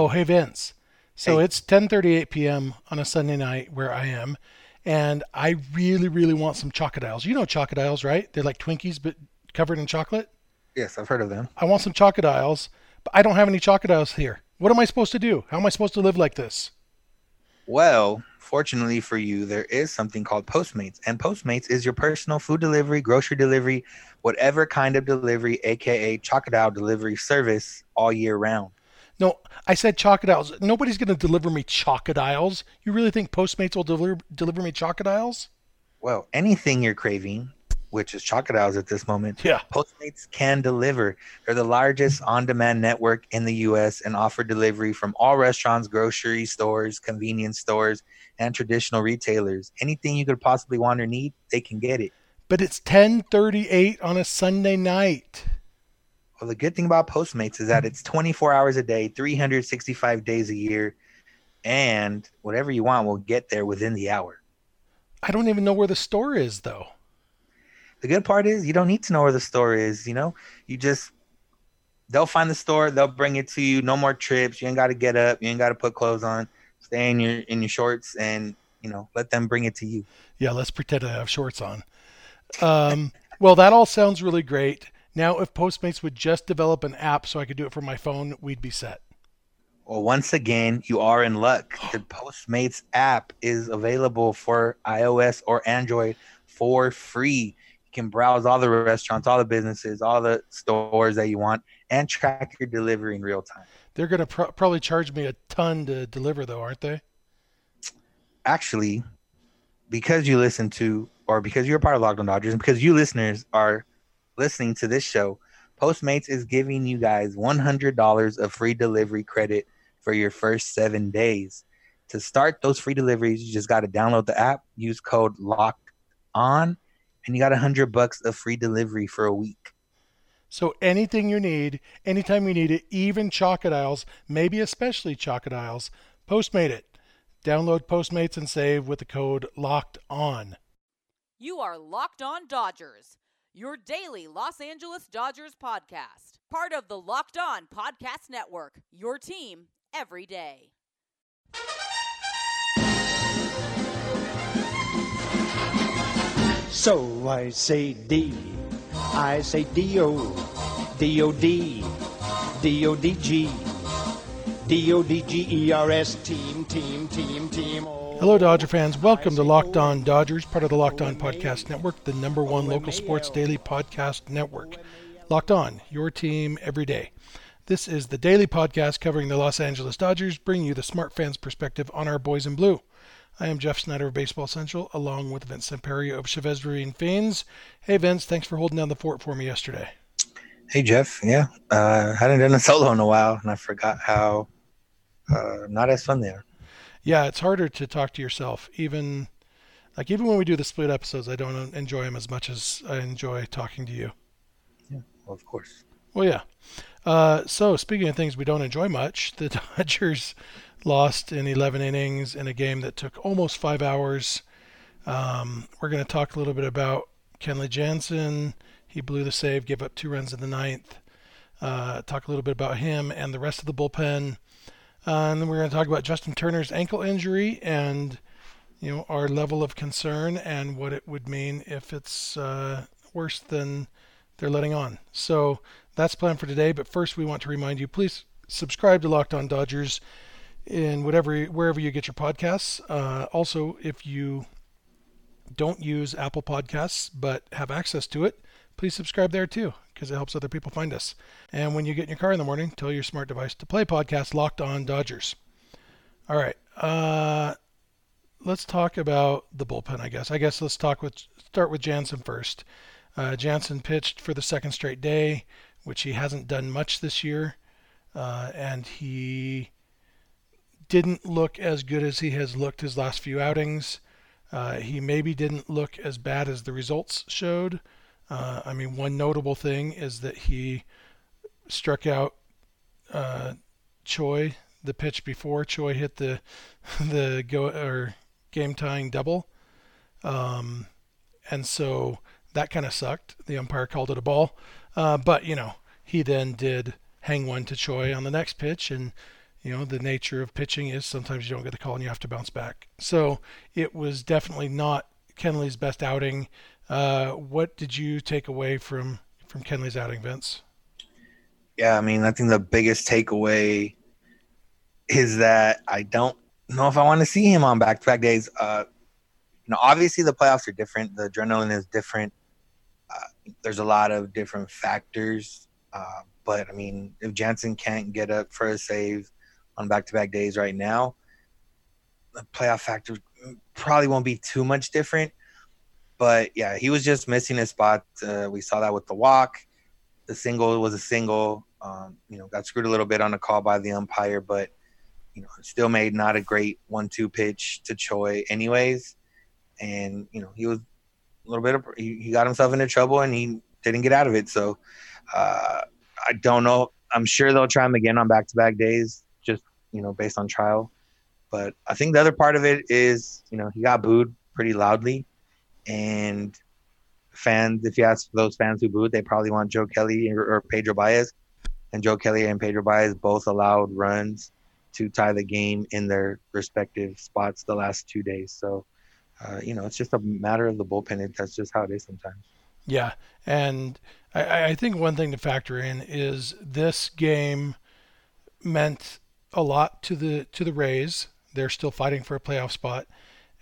Oh, hey Vince. So hey. it's 10:38 p.m. on a Sunday night where I am, and I really, really want some chocodiles. You know chocodiles, right? They're like Twinkies but covered in chocolate. Yes, I've heard of them. I want some chocodiles, but I don't have any chocodiles here. What am I supposed to do? How am I supposed to live like this? Well, fortunately for you, there is something called Postmates, and Postmates is your personal food delivery, grocery delivery, whatever kind of delivery, aka chocodile delivery service all year round. No, I said chocodiles. Nobody's going to deliver me chocodiles. You really think Postmates will deliver deliver me chocodiles? Well, anything you're craving, which is chocodiles at this moment, yeah. Postmates can deliver. They're the largest on-demand network in the U.S. and offer delivery from all restaurants, grocery stores, convenience stores, and traditional retailers. Anything you could possibly want or need, they can get it. But it's 10:38 on a Sunday night. Well, the good thing about Postmates is that it's 24 hours a day, 365 days a year, and whatever you want will get there within the hour. I don't even know where the store is, though. The good part is you don't need to know where the store is. You know, you just they'll find the store, they'll bring it to you. No more trips. You ain't got to get up. You ain't got to put clothes on. Stay in your in your shorts and you know let them bring it to you. Yeah, let's pretend I have shorts on. Um, well, that all sounds really great. Now, if Postmates would just develop an app so I could do it from my phone, we'd be set. Well, once again, you are in luck. The Postmates app is available for iOS or Android for free. You can browse all the restaurants, all the businesses, all the stores that you want, and track your delivery in real time. They're going to pro- probably charge me a ton to deliver, though, aren't they? Actually, because you listen to, or because you're part of Locked On Dodgers, and because you listeners are listening to this show, Postmates is giving you guys $100 of free delivery credit for your first seven days. To start those free deliveries, you just got to download the app, use code Locked On, and you got a hundred bucks of free delivery for a week. So anything you need, anytime you need it, even chocodiles, maybe especially chocodiles, Postmate it. Download Postmates and save with the code Locked On. You are Locked On Dodgers your daily Los Angeles Dodgers podcast. Part of the Locked On Podcast Network, your team every day. So I say D, I say D-O, D-O-D, D-O-D-G, D-O-D-G-E-R-S, team, team, team, team. Hello, Dodger fans. Welcome to Locked On Dodgers, part of the Locked On Podcast Network, the number one local sports daily podcast network. Locked On, your team every day. This is the daily podcast covering the Los Angeles Dodgers, bringing you the smart fans' perspective on our boys in blue. I am Jeff Snyder of Baseball Central, along with Vince Samperio of Chavez Ravine Fans. Hey, Vince, thanks for holding down the fort for me yesterday. Hey, Jeff. Yeah, uh, hadn't done a solo in a while, and I forgot how uh, not as fun they are yeah, it's harder to talk to yourself. Even like even when we do the split episodes, I don't enjoy them as much as I enjoy talking to you. Yeah, well, of course. Well, yeah. Uh, so speaking of things we don't enjoy much, the Dodgers lost in 11 innings in a game that took almost five hours. Um, we're going to talk a little bit about Kenley Jansen. He blew the save, gave up two runs in the ninth. Uh, talk a little bit about him and the rest of the bullpen. Uh, and then we're going to talk about Justin Turner's ankle injury and you know our level of concern and what it would mean if it's uh, worse than they're letting on. So that's planned for today. But first, we want to remind you: please subscribe to Locked On Dodgers in whatever wherever you get your podcasts. Uh, also, if you don't use Apple Podcasts but have access to it, please subscribe there too because it helps other people find us. And when you get in your car in the morning, tell your smart device to play podcast Locked On Dodgers. All right. Uh, let's talk about the bullpen, I guess. I guess let's talk with start with Jansen first. Uh, Jansen pitched for the second straight day, which he hasn't done much this year, uh, and he didn't look as good as he has looked his last few outings. Uh, he maybe didn't look as bad as the results showed, uh, I mean, one notable thing is that he struck out uh, Choi the pitch before Choi hit the the go or game tying double, um, and so that kind of sucked. The umpire called it a ball, uh, but you know he then did hang one to Choi on the next pitch, and you know, the nature of pitching is sometimes you don't get the call and you have to bounce back. So it was definitely not Kenley's best outing. Uh, what did you take away from from Kenley's outing, Vince? Yeah, I mean, I think the biggest takeaway is that I don't know if I want to see him on back-to-back days. Uh, you know, obviously the playoffs are different. The adrenaline is different. Uh, there's a lot of different factors. Uh, but I mean, if Jansen can't get up for a save on back-to-back days right now, the playoff factor probably won't be too much different. But yeah, he was just missing his spot. Uh, we saw that with the walk. The single was a single. Um, you know, got screwed a little bit on the call by the umpire, but you know, still made not a great one-two pitch to Choi, anyways. And you know, he was a little bit of he, he got himself into trouble and he didn't get out of it. So uh, I don't know. I'm sure they'll try him again on back-to-back days, just you know, based on trial. But I think the other part of it is, you know, he got booed pretty loudly, and fans, if you ask those fans who booed, they probably want Joe Kelly or, or Pedro Baez, and Joe Kelly and Pedro Baez both allowed runs to tie the game in their respective spots the last two days. So, uh, you know, it's just a matter of the bullpen. That's just how it is sometimes. Yeah, and I, I think one thing to factor in is this game meant a lot to the to the Rays. They're still fighting for a playoff spot,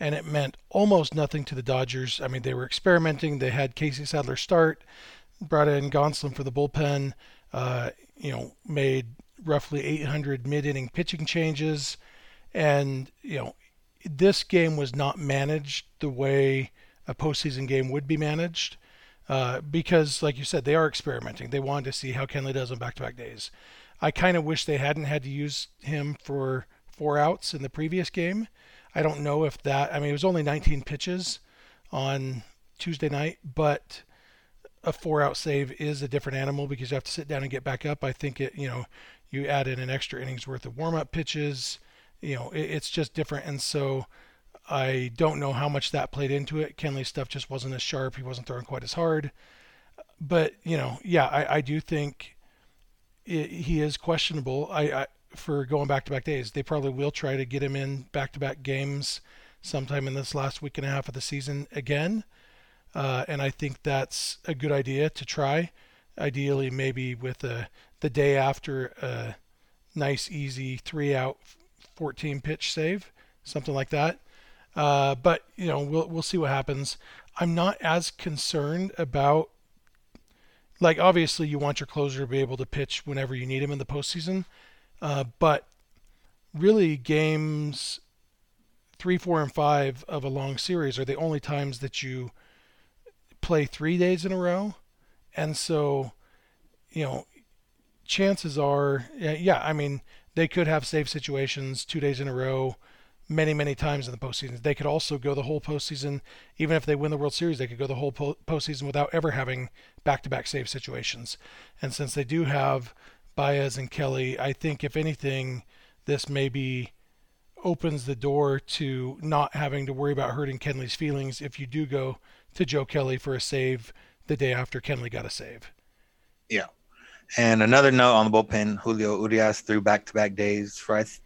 and it meant almost nothing to the Dodgers. I mean, they were experimenting. They had Casey Sadler start, brought in Gonsolin for the bullpen. Uh, you know, made roughly 800 mid-inning pitching changes, and you know, this game was not managed the way a postseason game would be managed. Uh, because, like you said, they are experimenting. They wanted to see how Kenley does on back-to-back days. I kind of wish they hadn't had to use him for four outs in the previous game. I don't know if that. I mean, it was only 19 pitches on Tuesday night, but a four-out save is a different animal because you have to sit down and get back up. I think it. You know, you add in an extra innings worth of warm-up pitches. You know, it, it's just different, and so. I don't know how much that played into it. Kenley's stuff just wasn't as sharp. He wasn't throwing quite as hard. But, you know, yeah, I, I do think it, he is questionable. I, I for going back to back days. They probably will try to get him in back to back games sometime in this last week and a half of the season again. Uh, and I think that's a good idea to try. Ideally, maybe with a, the day after a nice, easy three out, 14 pitch save, something like that. Uh, but you know, we'll we'll see what happens. I'm not as concerned about like obviously you want your closer to be able to pitch whenever you need him in the postseason, uh, but really games three, four, and five of a long series are the only times that you play three days in a row, and so you know chances are, yeah, I mean they could have save situations two days in a row many, many times in the postseason. They could also go the whole postseason, even if they win the World Series, they could go the whole po- postseason without ever having back to back save situations. And since they do have Baez and Kelly, I think if anything, this maybe opens the door to not having to worry about hurting Kenley's feelings if you do go to Joe Kelly for a save the day after Kenley got a save. Yeah. And another note on the bullpen, Julio Urias threw back to back days for I th-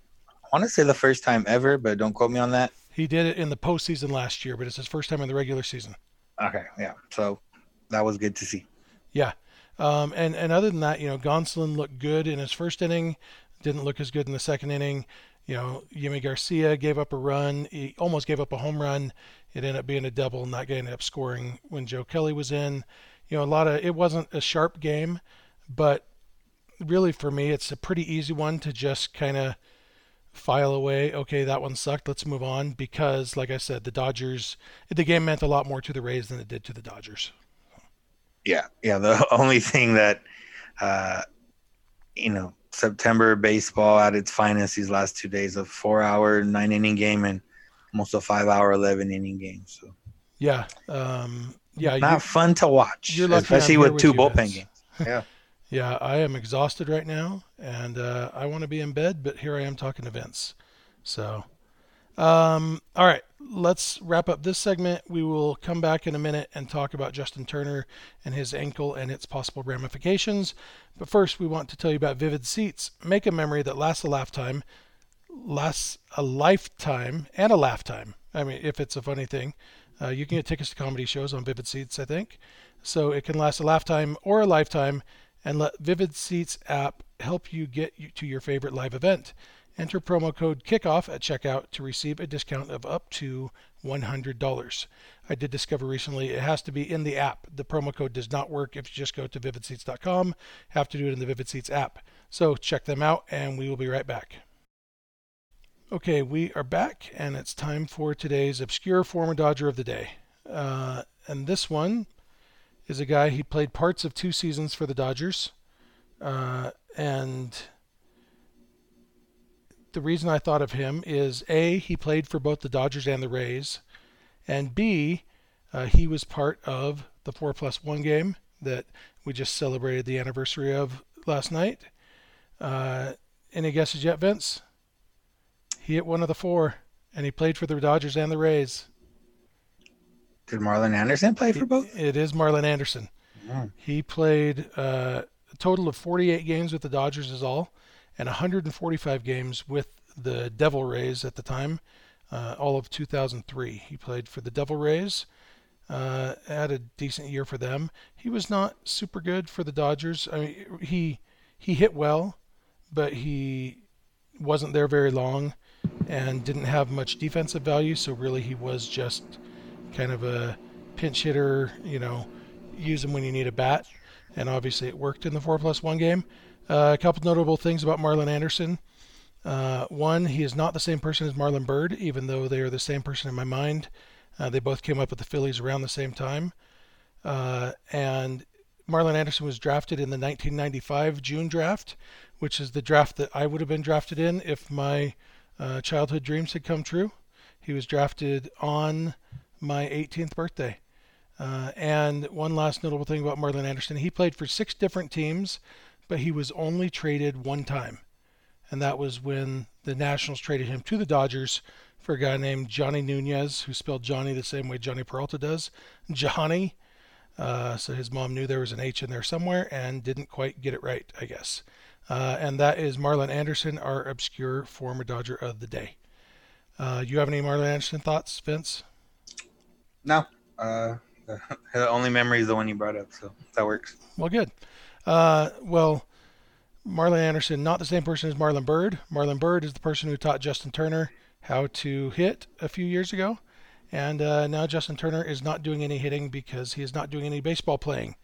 want to say the first time ever, but don't quote me on that. He did it in the postseason last year, but it's his first time in the regular season. Okay, yeah. So that was good to see. Yeah. Um, and, and other than that, you know, Gonsolin looked good in his first inning, didn't look as good in the second inning. You know, Yimi Garcia gave up a run. He almost gave up a home run. It ended up being a double, not getting up scoring when Joe Kelly was in. You know, a lot of it wasn't a sharp game, but really for me, it's a pretty easy one to just kind of file away. Okay, that one sucked. Let's move on because, like I said, the Dodgers. The game meant a lot more to the Rays than it did to the Dodgers. Yeah, yeah. The only thing that, uh, you know, September baseball at its finest these last two days, a four-hour, nine-inning game and almost a five-hour, eleven-inning game. So. Yeah. Um, yeah. Not fun to watch, especially with, with two bullpen games. Yeah. Yeah, I am exhausted right now, and uh, I want to be in bed, but here I am talking to Vince. So, um, all right, let's wrap up this segment. We will come back in a minute and talk about Justin Turner and his ankle and its possible ramifications. But first, we want to tell you about Vivid Seats. Make a memory that lasts a lifetime, lasts a lifetime and a lifetime. I mean, if it's a funny thing, uh, you can get tickets to comedy shows on Vivid Seats, I think. So it can last a lifetime or a lifetime, and let Vivid Seats app help you get you to your favorite live event. Enter promo code KICKOFF at checkout to receive a discount of up to $100. I did discover recently it has to be in the app. The promo code does not work if you just go to vividseats.com. Have to do it in the Vivid Seats app. So check them out and we will be right back. Okay, we are back and it's time for today's obscure former Dodger of the day. Uh, and this one is a guy, he played parts of two seasons for the Dodgers. Uh, and the reason I thought of him is A, he played for both the Dodgers and the Rays, and B, uh, he was part of the 4 plus 1 game that we just celebrated the anniversary of last night. Uh, any guesses yet, Vince? He hit one of the four, and he played for the Dodgers and the Rays. Did Marlon Anderson play for both? It is Marlon Anderson. Mm. He played uh, a total of 48 games with the Dodgers, is all and 145 games with the Devil Rays at the time, uh, all of 2003. He played for the Devil Rays, uh, had a decent year for them. He was not super good for the Dodgers. I mean, he he hit well, but he wasn't there very long and didn't have much defensive value. So really, he was just kind of a pinch hitter. You know, use him when you need a bat. And obviously, it worked in the four plus one game. Uh, a couple notable things about Marlon Anderson. Uh, one, he is not the same person as Marlon Byrd, even though they are the same person in my mind. Uh, they both came up with the Phillies around the same time. Uh, and Marlon Anderson was drafted in the 1995 June draft, which is the draft that I would have been drafted in if my uh, childhood dreams had come true. He was drafted on my 18th birthday. Uh, and one last notable thing about Marlon Anderson, he played for six different teams but he was only traded one time. And that was when the Nationals traded him to the Dodgers for a guy named Jhonny Nunez, who spelled Johnny the same way Jhonny Peralta does. Johnny. Uh, so his mom knew there was an H in there somewhere and didn't quite get it right, I guess. Uh, and that is Marlon Anderson, our obscure former Dodger of the day. Uh, you have any Marlon Anderson thoughts, Vince? No. Uh, the only memory is the one you brought up, so that works. Well, good. Uh, well, Marlon Anderson, not the same person as Marlon Byrd. Marlon Byrd is the person who taught Justin Turner how to hit a few years ago. And uh, now Justin Turner is not doing any hitting because he is not doing any baseball playing.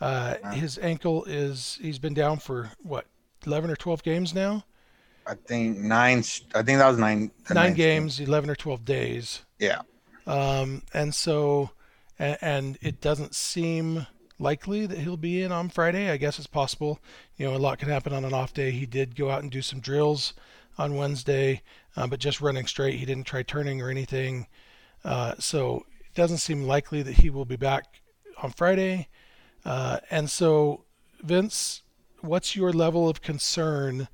Uh, wow. His ankle is, he's been down for what, 11 or 12 games now? I think nine, I think that was nine. Nine games, game. 11 or 12 days. Yeah. Um, and so, and, and it doesn't seem likely that he'll be in on Friday. I guess it's possible. You know, a lot can happen on an off day. He did go out and do some drills on Wednesday, uh, but just running straight. He didn't try turning or anything. Uh, so it doesn't seem likely that he will be back on Friday. Uh, and so, Vince, what's your level of concern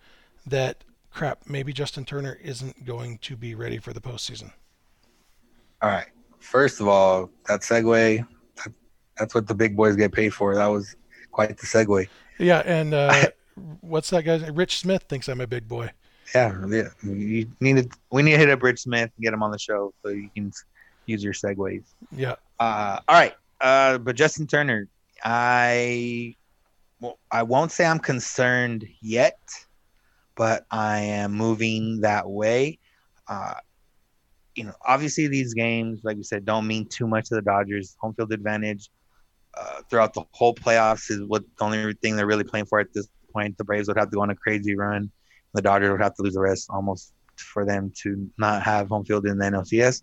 that crap, maybe Justin Turner isn't going to be ready for the postseason? All right. First of all, that segue that's what the big boys get paid for. That was quite the segue. Yeah, and uh, what's that guy? Rich Smith thinks I'm a big boy. Yeah, yeah. You need to, we need to hit up Rich Smith and get him on the show so you can use your segues. Yeah. Uh, all right. Uh, but Justin Turner, I well, I won't say I'm concerned yet, but I am moving that way. Uh, you know, obviously these games, like we said, don't mean too much to the Dodgers. Home field advantage uh, throughout the whole playoffs is what the only thing they're really playing for at this point. The Braves would have to go on a crazy run. The Dodgers would have to lose the rest almost for them to not have home field in the NLCS.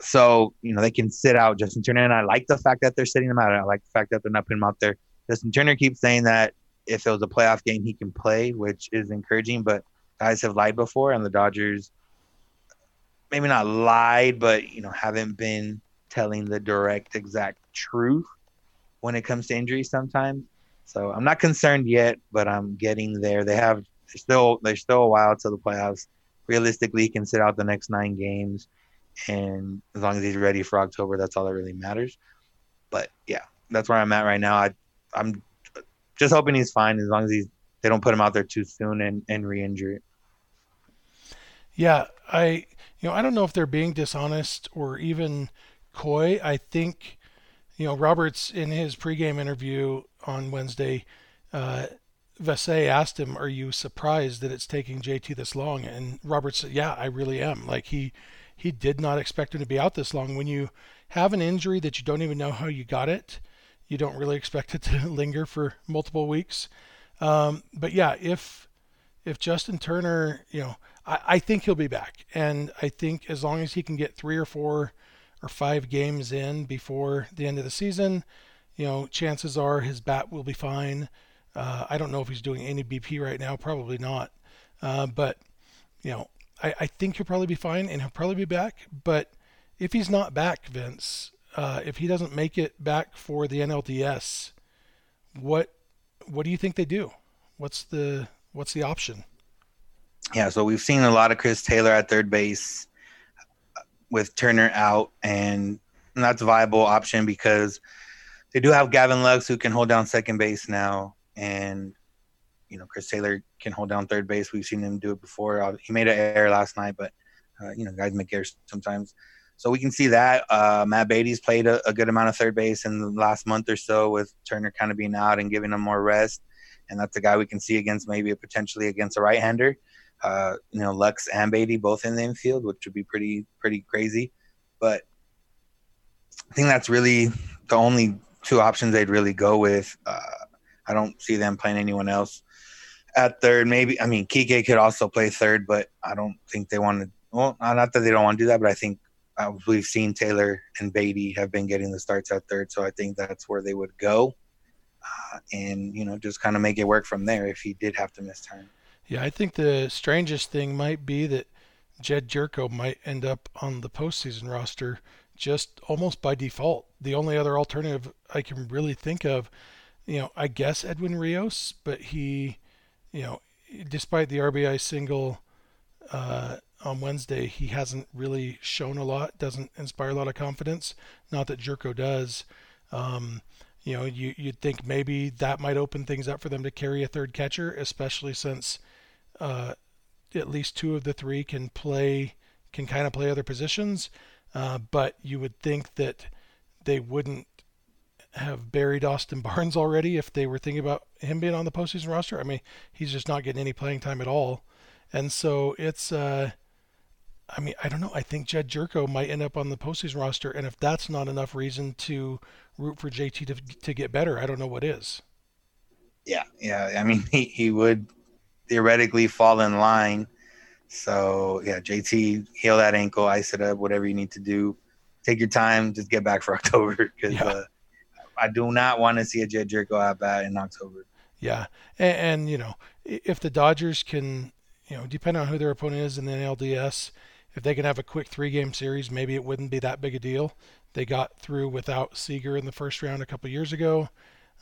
So, you know, they can sit out Justin Turner. And I like the fact that they're sitting him out. I like the fact that they're not putting him out there. Justin Turner keeps saying that if it was a playoff game, he can play, which is encouraging. But guys have lied before, and the Dodgers maybe not lied, but, you know, haven't been telling the direct, exact truth when it comes to injuries sometimes. So I'm not concerned yet, but I'm getting there. They have still there's still a while to the playoffs. realistically, he can sit out the next nine games, and as long as he's ready for October, that's all that really matters. But yeah, that's where I'm at right now. I, I'm just hoping he's fine as long as he's they don't put him out there too soon and and re-injure it. Yeah, I you know I don't know if they're being dishonest or even coy. I think you know Roberts in his pregame interview on Wednesday, uh, Vassegh asked him, "Are you surprised that it's taking JT this long?" And Roberts said, "Yeah, I really am. Like he he did not expect him to be out this long. When you have an injury that you don't even know how you got it, you don't really expect it to linger for multiple weeks. Um, but yeah, if if Justin Turner, you know, I, I think he'll be back, and I think as long as he can get three or four or five games in before the end of the season, you know, chances are his bat will be fine. Uh, I don't know if he's doing any BP right now, probably not. Uh, but you know, I, I think he'll probably be fine and he'll probably be back. But if he's not back, Vince, uh, if he doesn't make it back for the NLDS, what what do you think they do? What's the what's the option? Yeah, so we've seen a lot of Chris Taylor at third base with Turner out, and that's a viable option because they do have Gavin Lux who can hold down second base now, and you know Chris Taylor can hold down third base. We've seen him do it before. Uh, he made an error last night, but uh, you know guys make errors sometimes. So we can see that uh, Matt Beaty's played a, a, good amount of third base in the last month or so, with Turner kind of being out and giving him more rest. And that's a guy we can see against maybe potentially against a right-hander. Uh, you know, Lux and Beaty both in the infield, which would be pretty pretty crazy. But I think that's really the only two options they'd really go with. Uh, I don't see them playing anyone else at third. Maybe I mean Kike could also play third, but I don't think they want to. Well, not that they don't want to do that, but I think uh, we've seen Taylor and Beaty have been getting the starts at third, so I think that's where they would go, uh, and you know just kind of make it work from there if he did have to miss time. Yeah, I think the strangest thing might be that Jedd Gyorko might end up on the postseason roster just almost by default. The only other alternative I can really think of, you know, I guess Edwin Rios, but he, you know, despite the RBI single uh, on Wednesday, he hasn't really shown a lot, doesn't inspire a lot of confidence. Not that Jerko does. Um, you know, you, you'd think maybe that might open things up for them to carry a third catcher, especially since uh, at least two of the three can play, can kind of play other positions. Uh, but you would think that they wouldn't have buried Austin Barnes already if they were thinking about him being on the postseason roster. I mean, he's just not getting any playing time at all. And so it's, uh, I mean, I don't know. I think Jedd Gyorko might end up on the postseason roster, and if that's not enough reason to root for JT to to get better, I don't know what is. Yeah, yeah. I mean, he, he would theoretically fall in line. So yeah, JT, heal that ankle, ice it up, whatever you need to do. Take your time, just get back for October because yeah. uh, I do not want to see a Jedd Gyorko out bad in October. Yeah, and, and, you know, if the Dodgers can, you know, depending on who their opponent is in the NLDS, if they can have a quick three-game series, maybe it wouldn't be that big a deal. They got through without Seager in the first round a couple years ago,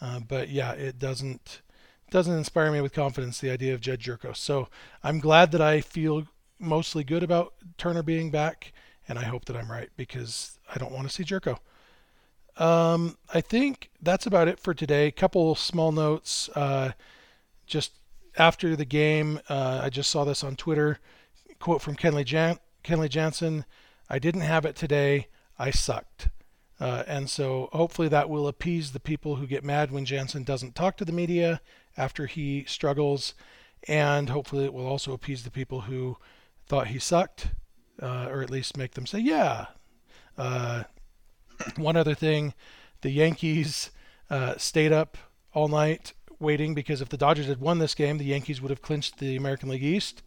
uh, but yeah, it doesn't doesn't inspire me with confidence. The idea of Jedd Gyorko. So I'm glad that I feel mostly good about Turner being back, and I hope that I'm right because I don't want to see Jerko. Um, I think that's about it for today. Couple small notes. Uh, just after the game, uh, I just saw this on Twitter. Quote from Kenley, Jan- Kenley Jansen I didn't have it today. I sucked. Uh, and so hopefully that will appease the people who get mad when Jansen doesn't talk to the media after he struggles. And hopefully it will also appease the people who thought he sucked, uh, or at least make them say, yeah. Uh, one other thing, the Yankees uh, stayed up all night waiting because if the Dodgers had won this game, the Yankees would have clinched the American League East.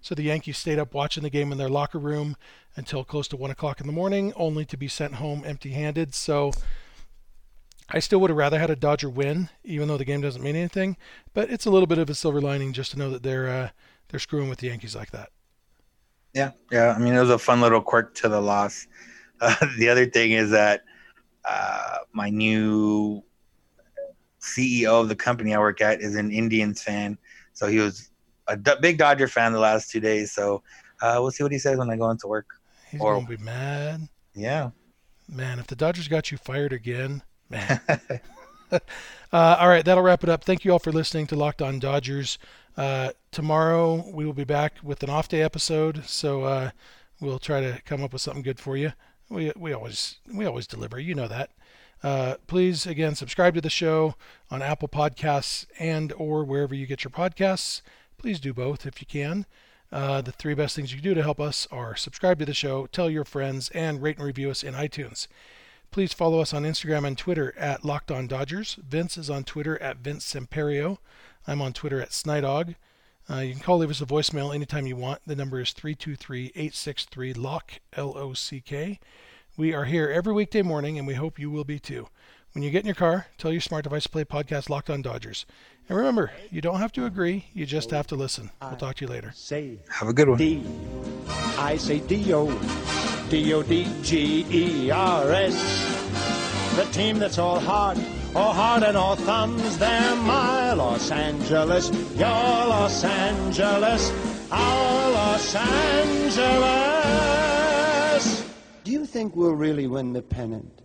So the Yankees stayed up watching the game in their locker room until close to one o'clock in the morning, only to be sent home empty-handed. So I still would have rather had a Dodger win, even though the game doesn't mean anything. But it's a little bit of a silver lining just to know that they're uh, they're screwing with the Yankees like that. Yeah, yeah. I mean, it was a fun little quirk to the loss. Uh, the other thing is that uh, my new CEO of the company I work at is an Indians fan, so he was a D- big Dodger fan the last two days. So uh, we'll see what he says when I go into work. He's Or- gonna be mad. Yeah. Man, if the Dodgers got you fired again. uh, all right, that'll wrap it up. Thank you all for listening to Locked On Dodgers. Uh, tomorrow we will be back with an off day episode, so uh, we'll try to come up with something good for you. We we always we always deliver, you know that. Uh, please again subscribe to the show on Apple Podcasts and or wherever you get your podcasts. Please do both if you can. Uh, the three best things you can do to help us are subscribe to the show, tell your friends, and rate and review us in iTunes. Please follow us on Instagram and Twitter at Locked On Dodgers. Vince is on Twitter at Vince Semperio. I'm on Twitter at Snydog. Uh, you can call, leave us a voicemail anytime you want. The number is 323-863-LOCK, L-O-C-K. We are here every weekday morning, and we hope you will be too. When you get in your car, tell your smart device to play podcast Locked On Dodgers. And remember, you don't have to agree, you just have to listen. We'll talk to you later. Say Have a good one. D. I say D-O. D-O-D-G-E-R-S. The team that's all heart, all heart and all thumbs. They're my Los Angeles, your Los Angeles, our Los Angeles. Do you think we'll really win the pennant?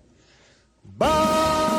Bye.